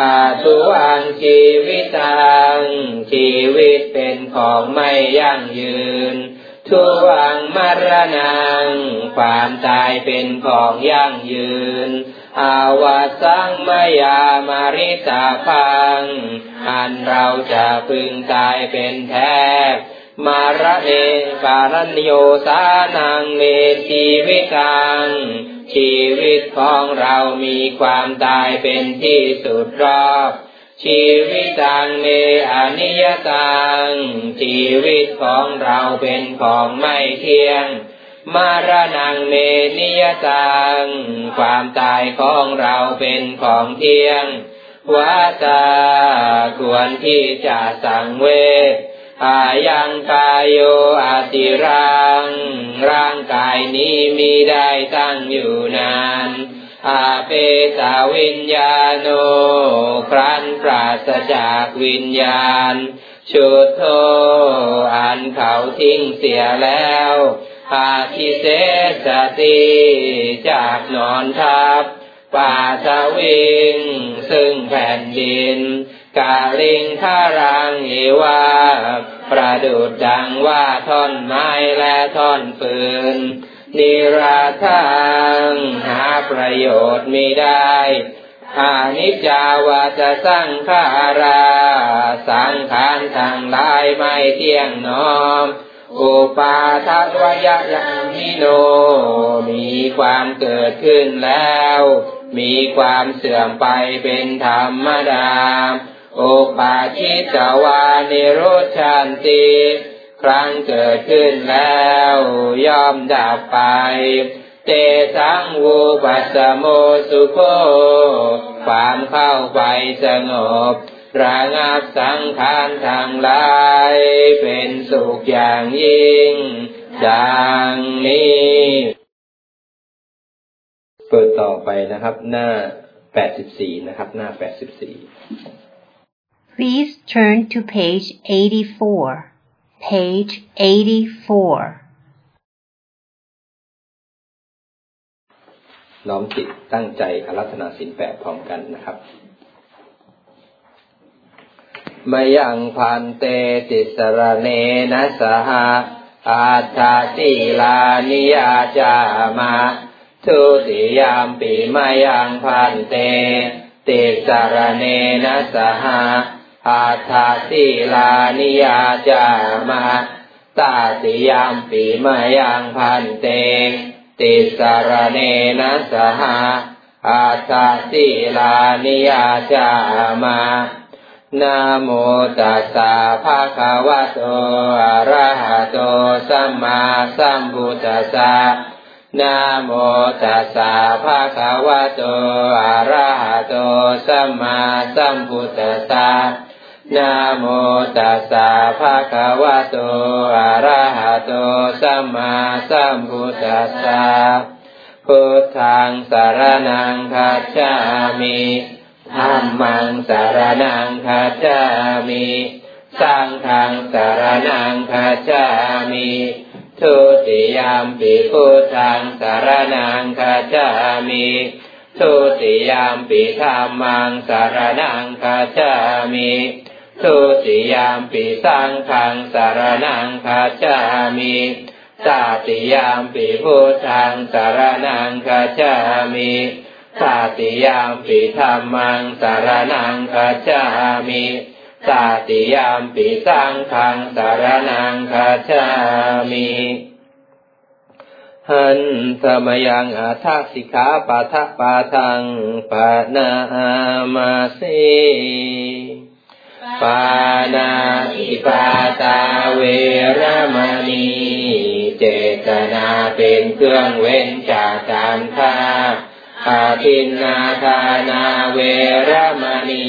อาตุวังชีวิตัง ชีวิตเป็นของไม่ยั่งยืนทุวังมรณัง ความตายเป็นของยั่งยืน อาวาสังมยามาริตาพัง อันเราจะพึงตายเป็นแท้มาระเนปารณโยสานังเมชีวิตัง ชีวิตของเรามีความตายเป็นที่สุดรอบ ชีวิตังเมอนิยตัง ชีวิตของเราเป็นของไม่เที่ยง มารณังเมนิยตัง ความตายของเราเป็นของเที่ยงวาตาควรที่จะสังเวชอายังกายโยอาติรัง ร่างกายนี้มีได้ตั้งอยู่นานอาเปสาวิญญาโน ครันปราศจากวิญญาณ ชุดโทอันเขาทิ้งเสียแล้ว อาทิเสสติจากนอนทับป่าสวิง ซึ่งแผ่นดิน กาลิงทารังเอวา ประดุดดังว่าท่อนไม้และท่อนฟืน นิราทังหาประโยชน์ไม่ได้อานิจจาวาจะสังขารา สังขารทั้งลายไม่เที่ยงน้อม อุปาทัตวยะยังมิโน มีความเกิดขึ้นแล้ว มีความเสื่อมไปเป็นธรรมดา อุปาชิตวานิโรชันติ ครั้งเกิดขึ้นแล้ว ย่อมดับไป เตสังวูปัสโมสุโคความเข้าไปสงบ ระงับสังขารทางหลาย เป็นสุขอย่างยิ่ง ดังนี้เปิดต่อไปนะครับ หน้า 84 นะครับ หน้า 84 Please turn to page 84. Page 84. น้อมจิตตั้งใจอารัธนาสินแปดพร้อมกันนะครับ มยังพันเตติสรเนนะสหาอาตาติลานิยาจามาทุติยามปีมายังพันเต ติสารเนนะสหาอาทาติลานิยาจามาตาติยามปีมายังพันเต ติสารเนนะสหาอาทาติลานิยาจามา นะโมตัสสะภะคะวะโต อะระหะโต สัมมาสัมพุทธัสสะนะโมตัสสะภะคะวะโต อะระหะโต สัมมาสัมพุทธัสสะนะโมตัสสะภะคะวะโต อะระหะโต สัมมาสัมพุทธัสสะพุทธังสารนังคัจฉามิ ธรรมังสารนังคัจามิสังฆังสารนังคัจามิทุติยามปิพุทธังสารนังคัจามิทุติยามปิธรรมังสารนังคัจามิทุติยามปิสังฆังสารนังคัจามิตติยามปิพุทธังสารนังคัจามิ ตาติยามปิธรรมังสารนังคัจามิตาติยามปิสังฆังสารนังคัจามิหันสมยังอาทักสิกขาปะทะปะทังปะนามาสีปานาติปาตาเวรมณีเจตนาเป็นเครื่องเว้นจากการฆ่า อาทินนาทานาเวรมณี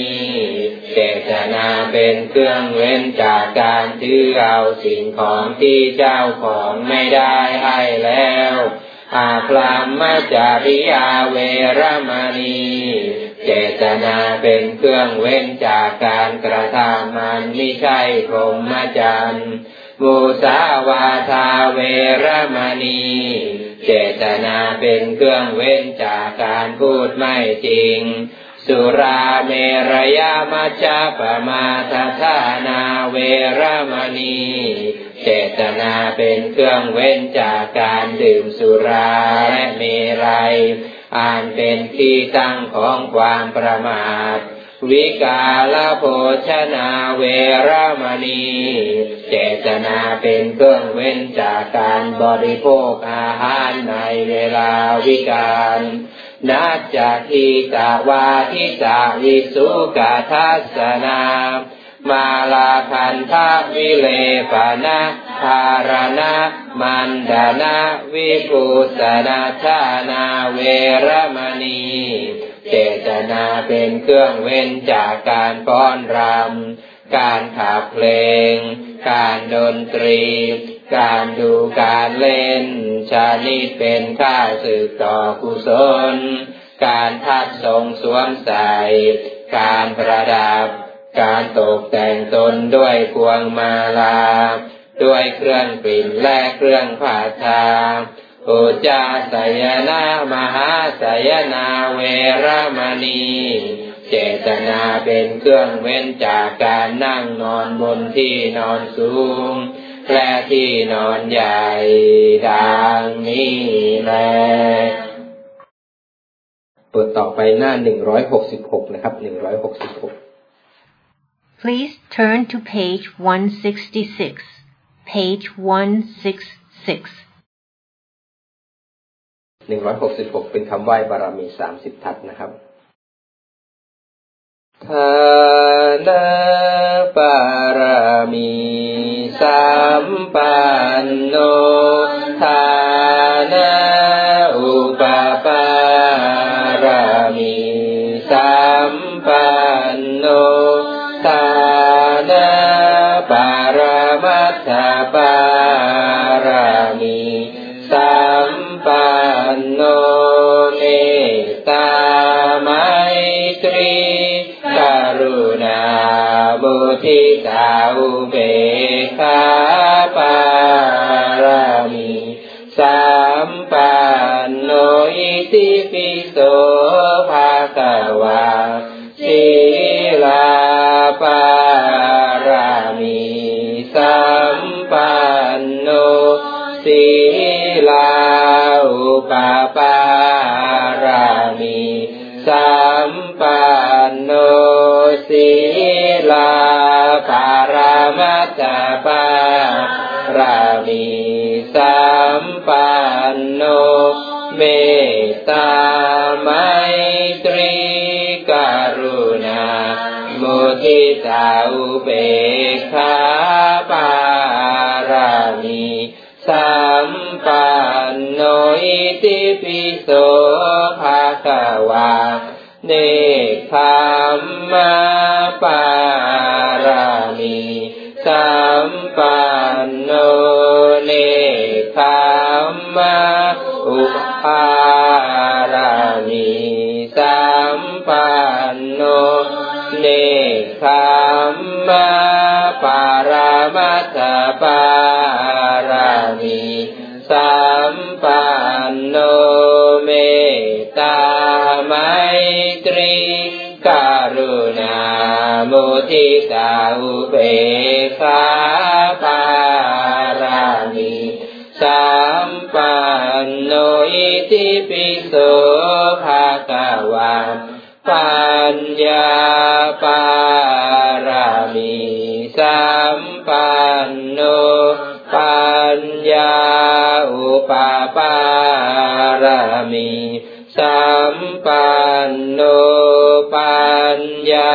เจตนาเป็นเครื่องเว้นจากการถือเอาสิ่งของที่เจ้าของไม่ได้ให้แล้วอาพรามมจาริยาเวรมณีเจตนาเป็นเครื่องเว้นจากการกระทำมันไม่ใช่พรหมจรรย์ มุสาวาทาเวรมณี เจตนาเป็นเครื่องเว้นจากการพูดไม่จริง สุราเมรยามัจจปมาทธานาเวรมณี เจตนาเป็นเครื่องเว้นจากการดื่มสุราและเมรัยอ่านเป็นที่ตั้งของความประมาท วิกาลโภชนาเวรมณีเจตนาเป็นเครื่องเว้นจากการบริโภคอาหารในเวลาวิกาลนัจจคีตาวาทิจาวิสุกาทัสนา มาลาคันทาวิเลปนะภารณะมันดานะวิปุสนาชานาเวรมณี เจตนาเป็นเครื่องเว้นจากการป้อนรำ การขับเพลง การดนตรี การดูการเล่น ชานิดเป็นค่าสึกต่อกุศล การทัดทรงสวมใส่ การประดับ การตกแต่งตนด้วยพวงมาลา ด้วยเครื่องกลิ่นและเครื่องผัดชา อุจาสยนามหาสยนาเวรมณี เจตนาเป็นเครื่องเว้นจากการนั่งนอนบนที่นอนสูง และที่นอนใหญ่ดังนี้แลเปิดต่อไปหน้าหนึ่งร้อยหกสิบหกนะครับหนึ่งร้อยหกสิบหก Please turn to page 166. Page 166. หนึ่งร้อยหกสิบหกเป็นคำไหว้บารมีสามสิบทัศนะครับทานาบารมีสัมปันโน ขาปารามีสัมปันโนอิติปิโสภะคะวาสีลาปารามีสัมปันโนสีลาอุปปารามีสัมปันโนสี ลาปารามัตถปารามีสัมปันโน เมตตาไมตรีกรุณามุทิตาอุเบกขาปารามีสัมปันโนอิติปิโสภะคะวาเนคขมมาปา เนคขมมาปารามัตปารามีสัมปันโนเมตตาไมตรีกรุณามุทิตาอุเบกขาปารามีสัมปันโนอิติปิโสภะคะวาปัญญา ปารามีสัมปันโนปัญญาอุปปารามีสัมปันโนปัญญา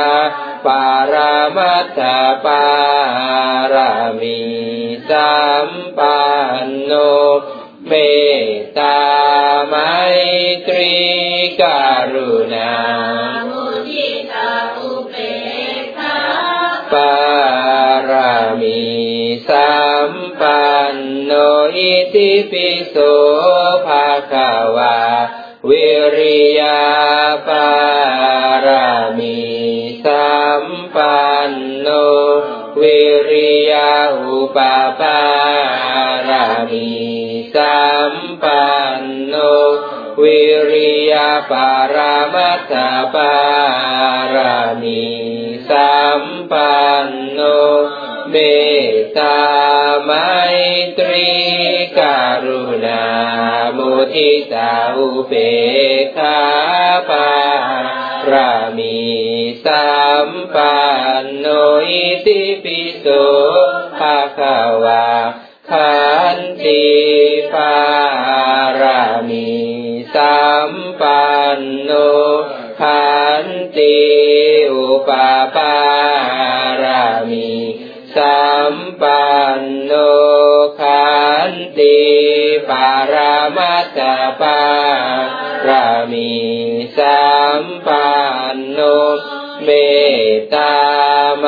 ปารามัตถปารามีสัมปันโนเมตตาไมตรีกรุณา อิติปิโสภะคะวา วิริยาปารามีสัมปันโน วิริยาอุปปารามีสัมปันโน วิริยาปารามัตปารามีสัมปันโนเม มุทิตาอุเบกขาปารามีสัมปันโนอิติปิโสภะคะวาขันติปารามีสัมปันโนขันติอุปปารามีสัมปันโนขันติปารา มัตถปารามีสัมปันโนเมตตาไม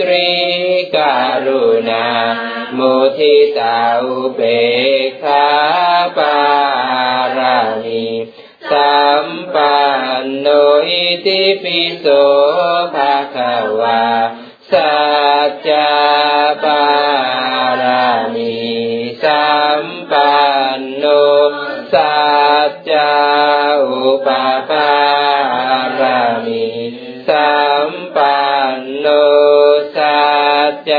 ตรีกรุณามุทิตาอุเบกขาปารามีสัมปันโนอิติปิโสภะคะวา ปปารามีสัมปันโนสัจจ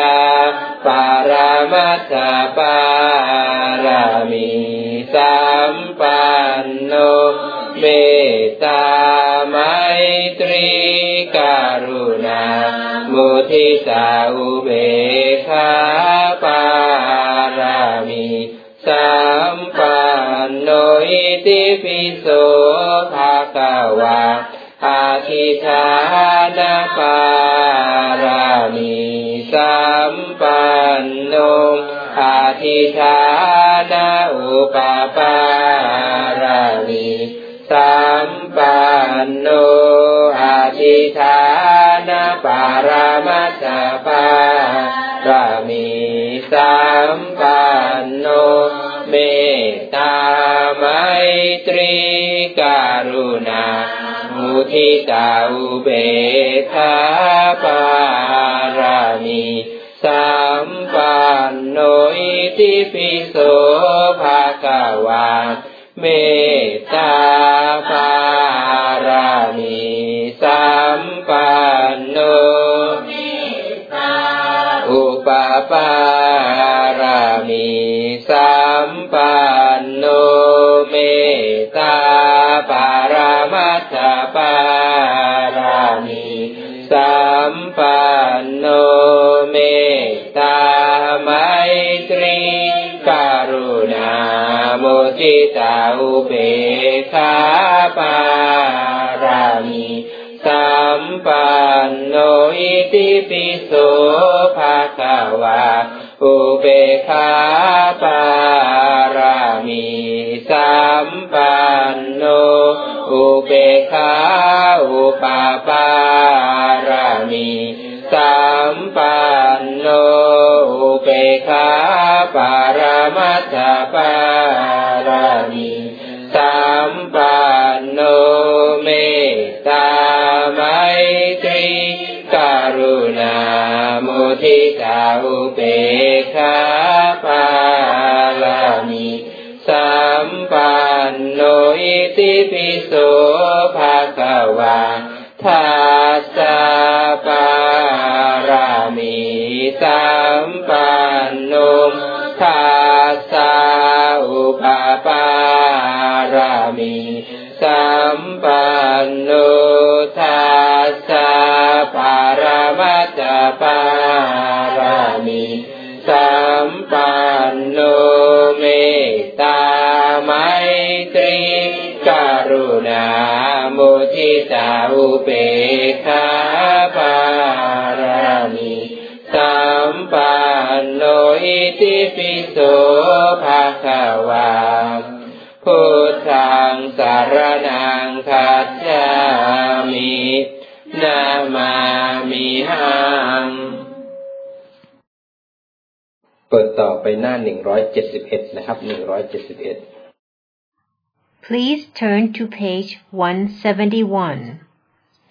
ปารามัตถปารามีสัมปันโนเมตตาไมตรีการุณามุทิตาอุเบ อิติปิโสภะคะวะอาทิธานาปารามีสัมปันโนอาทิธานาอุปปารามีสัมปันโนอาทิธานาปารามัสสปารามีสัมปันโน เมตตาไมตรีการุณามุทิตาอุเบกขาปารามีสัมปันโนอิติปิโสภะคะวาเมตตาปา ทิตาอุเบกขาปารามีสัมปันโนอิติปิโสภะคะวะอุเบกขาปารามีสัมปันโนอุเบกขาอุปาปารามีสัมปันโนอุเบกขาปารามัสสะปา มีสัมปันโนเมตตาไมตรีการุณามุทิตาอุเบกขาปารามีสัมปันโนอิติปิโสภะคะวาทัสสะปารามีสัมปันโน สัมปันโนทัสสะปารามัสสะปารามีสัมปันโนเมตตาไมตรีการุณามุทิตาอุเบกขาปารามีสัมปันโนอิติปิโสภะคะวาพุทธัง สารนังคัจฉามินามามิหังเปิดต่อไปหน้าหนึ่งร้อยเจ็ดสิบเอ็ดนะครับหนึ่งร้อยเจ็ดสิบเอ็ด Please turn to page 171.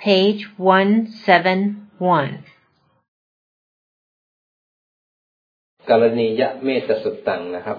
Page 171. กรณียะเมตสุตตังนะครับ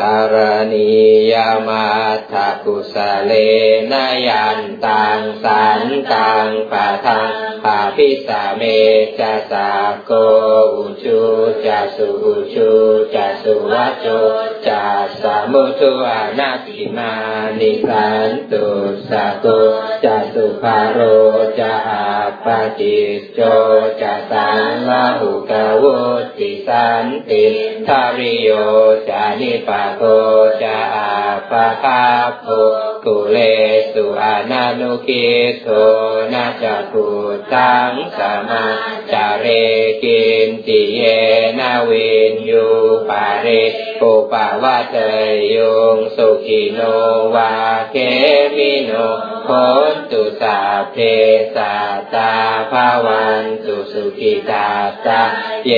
การณียมาทกุสเลนยันตังสันตังปะทัง ปาพิสาเมจะสาโกอุจูจะสุอุจูจะสุวัจโจจะสามุทุอานาติมานิสันตุสาโกจะสุภาโรจะอาปาจิตโจจะสังลาหุกาวุติสันติทาริโยจะนิปาโกจะอาปะคาโภ กุเลสุอานานุกิโสนาจัตุตังสมา จาเรกินติเยนาวินยูปาเรปุปาวะเตยงสุขิโนวาเกมิโนโหนตุสาเพสัตตาภาวันตุสุขิตาตาเย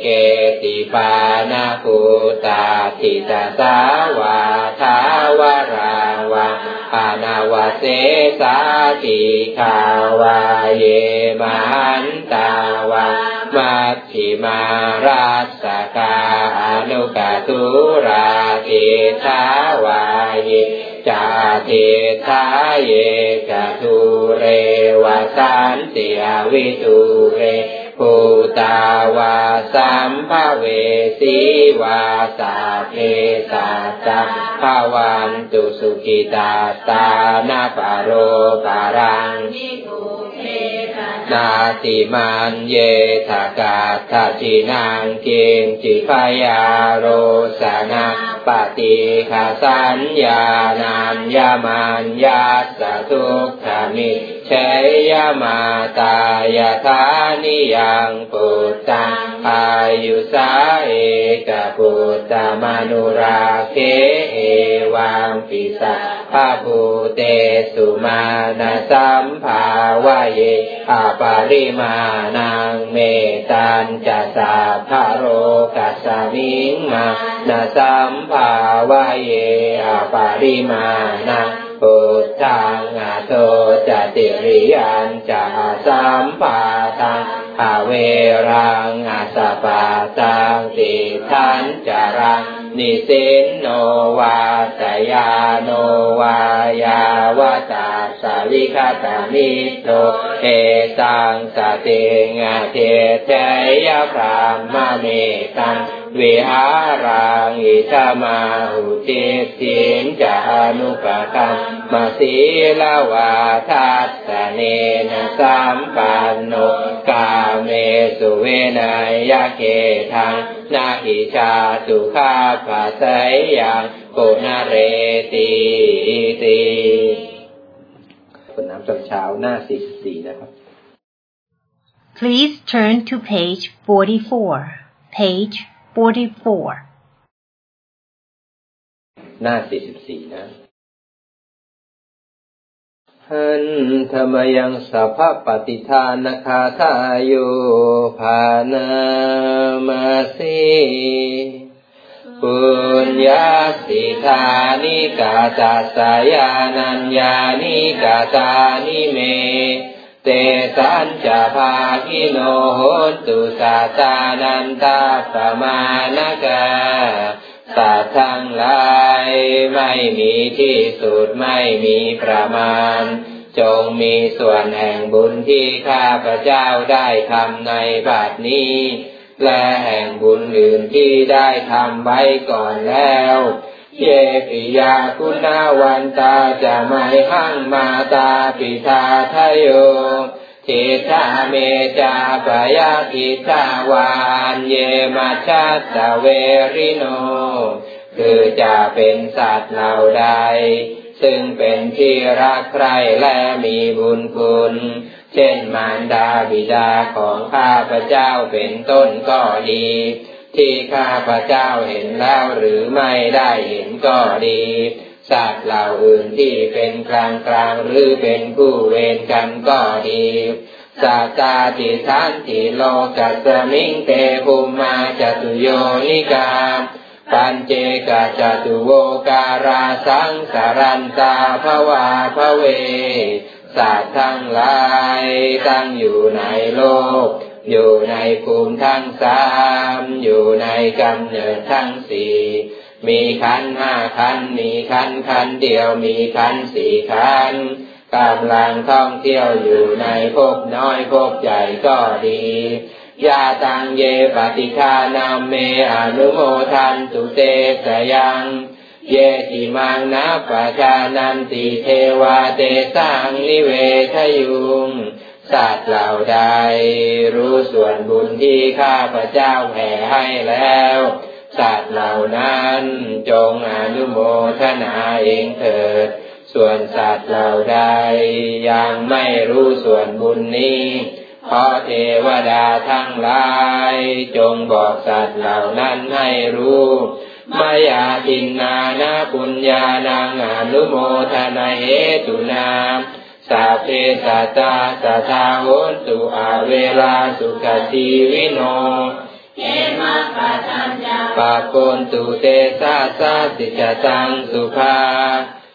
เกติปานาภูตาทิตาสาวาทาวราวา ปานาวาเสสาติคาวาเยมันตาวามัชฌิมาราสกาอนุกตุราติทาวายจาติทาเยกตุเรวสันติอวิตุเร ภูตาวาสัมภเวสีวาสาเพสัจจภาวันตุสุขิตาตานาปโรปารังนาติมันเยทากาทัจินางเกงจิพยาโรสนาปฏิคาสัญญานัญญามันยาสทุกขามิ ชยมาตายาธานิยังปุตตังอายุสาเอกปุตตมนุราเคเอวังปิสาภาภูเตสุมาณสัมภาวะเยอาปาริมานังเมตันจะสาภโรกัสสมิงมานาสัมภาวะเยอาปาริมานัง พุทธังอาโตจติริยันจะสัมปาทังภาเวรังอาสปาตังติทันจารังนิสินโนวาสยาโนวายาวาตาสาวิคตามิโตเอตังสติงาเทเทยพรามเมตัง วิหารังอิชามาหุติสินจานุปกัมมาสีลาวาทัสสเนนะสัมปันโนกาเมสุเวนายเกทังนาหิชาสุขาปัสสยังปุณเรติติคนน้ำจำเช้าหน้า 44 นะครับ Please turn to page 44. Page 44. หน้า 44 นะหันธรรมยังสัพพปฏิทานคาทาโยภานามาสีปุญญาสิทานิกาตาสายานัญญานิกาตานิเม เตสัญจะภาคิโนโหตุสัตานันตาปมาณกาสัตว์ทั้งหลายไม่มีที่สุดไม่มีประมาณ จงมีส่วนแห่งบุญที่ข้าพระเจ้าได้ทำในบัดนี้ และแห่งบุญอื่นที่ได้ทำไว้ก่อนแล้ว เยปิยาคุณะวันตาจะ มัยหังมาตาปิตาทะโยทิฏฐาเมจาปยะทิฏฐาวา อัญเญ มัชฌัตตะเวริโน คือจะเป็นสัตว์เหล่าใด ซึ่งเป็นที่รักใคร่และมีบุญคุณ เช่นมารดาบิดาของข้าพระเจ้าเป็นต้นก็ดี ที่ข้าพระเจ้าเห็นแล้วหรือไม่ได้เห็นก็ดีสัตว์เหล่าอื่นที่เป็นกลางกลางหรือเป็นผู้เวรกันก็ดีสัตตาติทันติโลกัสมิงเตภูมาจตุโยนิกาปัญเจกาจตุโวการาสังสารันตาภวาภเวสัตว์ทั้งหลายตั้งอยู่ในโลก อยู่ในภูมิทั้งสามอยู่ในกำเนิดทั้งสี่มีขันห้าขันมีขันขันเดียวมีขันสี่ขันกำลังท่องเที่ยวอยู่ในภพน้อยภพใหญ่ก็ดียาตังเยปฏิคานามเมอนุโมทันตุเตสยัง เยติมังนัปชานันติเทวาเตสังนิเวทยุง สัตว์เหล่าใด รู้ส่วนบุญที่ข้าพระเจ้าแผ่ให้แล้ว สัตว์เหล่านั้นจงอนุโมทนาเองเถิด ส่วนสัตว์เหล่าใด ยังไม่รู้ส่วนบุญนี้ขอเทวดาทั้งหลาย จงบอกสัตว์เหล่านั้นให้รู้มายาตินนานาปุญญานังอนุโมทนาเหตุนา สัพเพสัตตาสัทาโหตุอาเวลาสุขทีวิโนเอมาปัตัญญาปาโกนตุเตสาสาสิจตังสุภา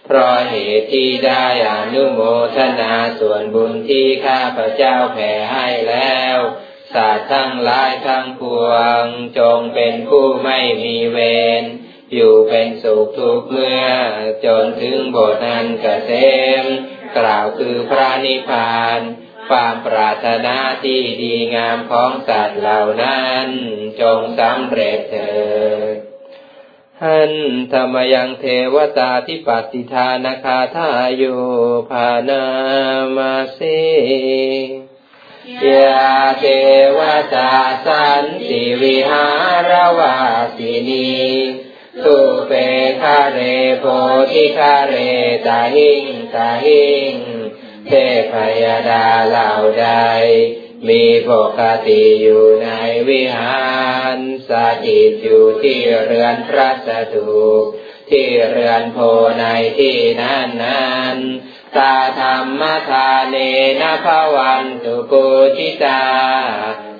เพราะเหตุที่ได้อนุโมทนาส่วนบุญที่ข้าพระเจ้าแผ่ให้แล้วสัตว์ทั้งหลายทั้งปวง จงเป็นผู้ไม่มีเวรอยู่เป็นสุขทุกเมื่อ จนถึงบทนั้นเกษม กล่าวคือพระนิพพาน ความปรารถนาที่ดีงามของสัตว์เหล่านั้น จงสำเร็จเถิดหันธรรมยังเทวตาที่ปฏิทานาคาทาโยภานามาเสยาเทวตาสันติวิหารวาสินีสุ คาเรโพธิคาเรตาหิงตาหิงเทพยดาเหล่าใด มีปกติอยู่ในวิหารสถิตอยู่ที่เรือนพระสถูปที่เรือนโพในที่นั้นนั้นตาธรรมทาเนนะภวันตุกุจิตา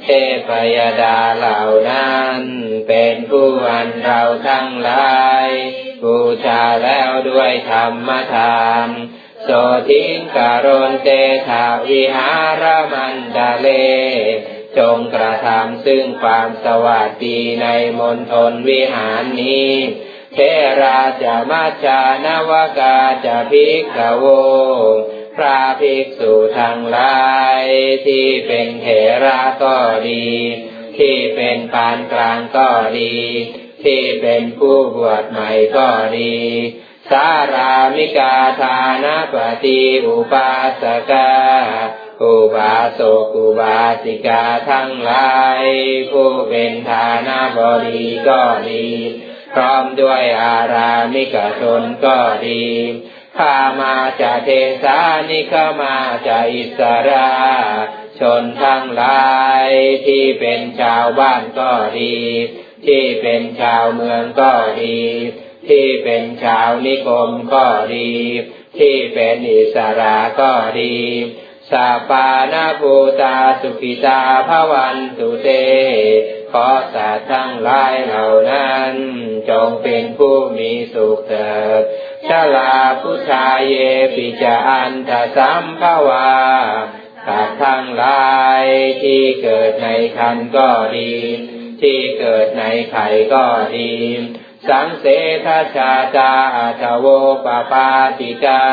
เทพยดาเหล่านั้น เป็นผู้อันเราทั้งหลาย บูชาแล้วด้วยธรรมทานโสทิงการนเตถาวิหารมันดาเล จงกระทำซึ่งความสวัสดีในมณฑลวิหารนี้ เทราจะมาจานวกาจะภิกขโว พระภิกษุทั้งหลายที่เป็นเถระก็ดี ที่เป็นปานกลางก็ดี ที่เป็นผู้บวชใหม่ก็ดีสารามิกาทานาปฏิอุปาสกาอุบาสกอุบาสิกาทั้งหลาย ผู้เป็นฐานะบดีก็ดี พร้อมด้วยอารามิกชนก็ดีข้ามาจากเทสานิขมาจากอิสราชนทั้งหลายที่เป็นชาวบ้านก็ดี ที่เป็นชาวเมืองก็ดี ที่เป็นชาวนิคมก็ดี ที่เป็นอิสราก็ดีสาปานาภูตาสุขิตาภวันตุเต ขอสัตว์ทั้งหลายเหล่านั้น จงเป็นผู้มีสุขเถิดชาลาพุทธาเยปิจาอันตสัมภวาสัตว์ทั้งหลายที่เกิดในคันก็ดี ที่เกิดในไข่ก็ดี สังเสทชาจาอาชโวปปาติกา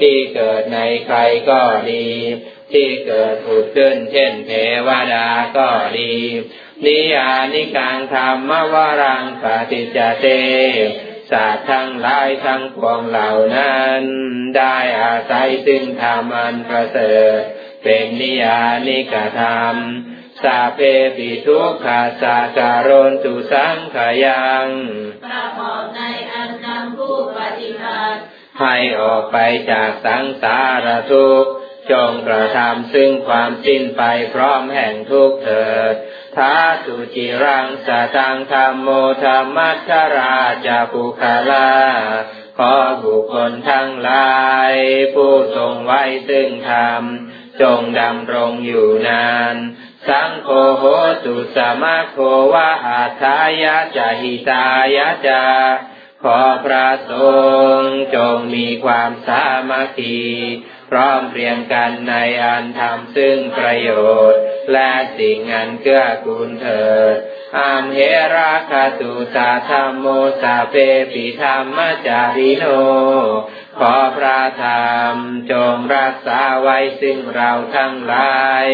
ที่เกิดในใครก็ดี ที่เกิดผุดขึ้นเช่นเทวดาก็ดี นิยานิกังธรรมวรังปฏิจเตสัตว์ทั้งหลายทั้งปวงเหล่านั้น ได้อาศัยซึ่งธรรมันประเสริฐ เป็นนิยานิกธรรม สาเพปิทุกขาสาการนตุสังขยังประกอบในอันนำผู้ปฏิบัติให้ออกไปจากสังสารทุกข์จงกระทำซึ่งความสิ้นไปพร้อมแห่งทุกเถิดทาสุจิรังสตังธรรมโมธรรมัชราจาปุคาลาขอบุคคลทั้งหลาย ผู้ทรงไว้ซึ่งธรรม จงดำรงอยู่นาน สังโฆโหตุสมาโควะอาทายะจหิตายะจาขอพระสงฆ์จงมีความสามัคคีพร้อมเพรียงกันในอันทำซึ่งประโยชน์ และสิ่งอันเกื้อกูลเถิดอามเหราคาตุสาธรรมโมสาเปปิธรรมจาริโน ขอพระธรรมจงรักษาไว้ซึ่งเราทั้งหลาย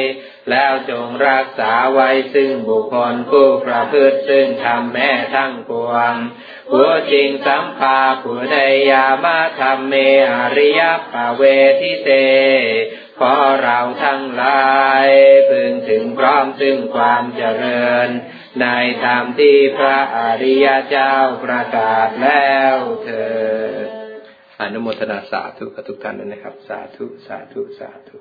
แล้วจงรักษาไว้ซึ่งบุคคลผู้ประพฤติซึ่งทำแม่ทั้งปวงผู้จริงสัมภาผู้ใดยามาธรรมเมอริยปเวทิเตขอเราทั้งหลายพึงถึงพร้อมซึ่งความเจริญ ในธรรมที่พระอริยเจ้าประกาศแล้วเถิดอนุโมทนาสาธุกับทุกท่านนะครับ สาธุ สาธุ สาธุ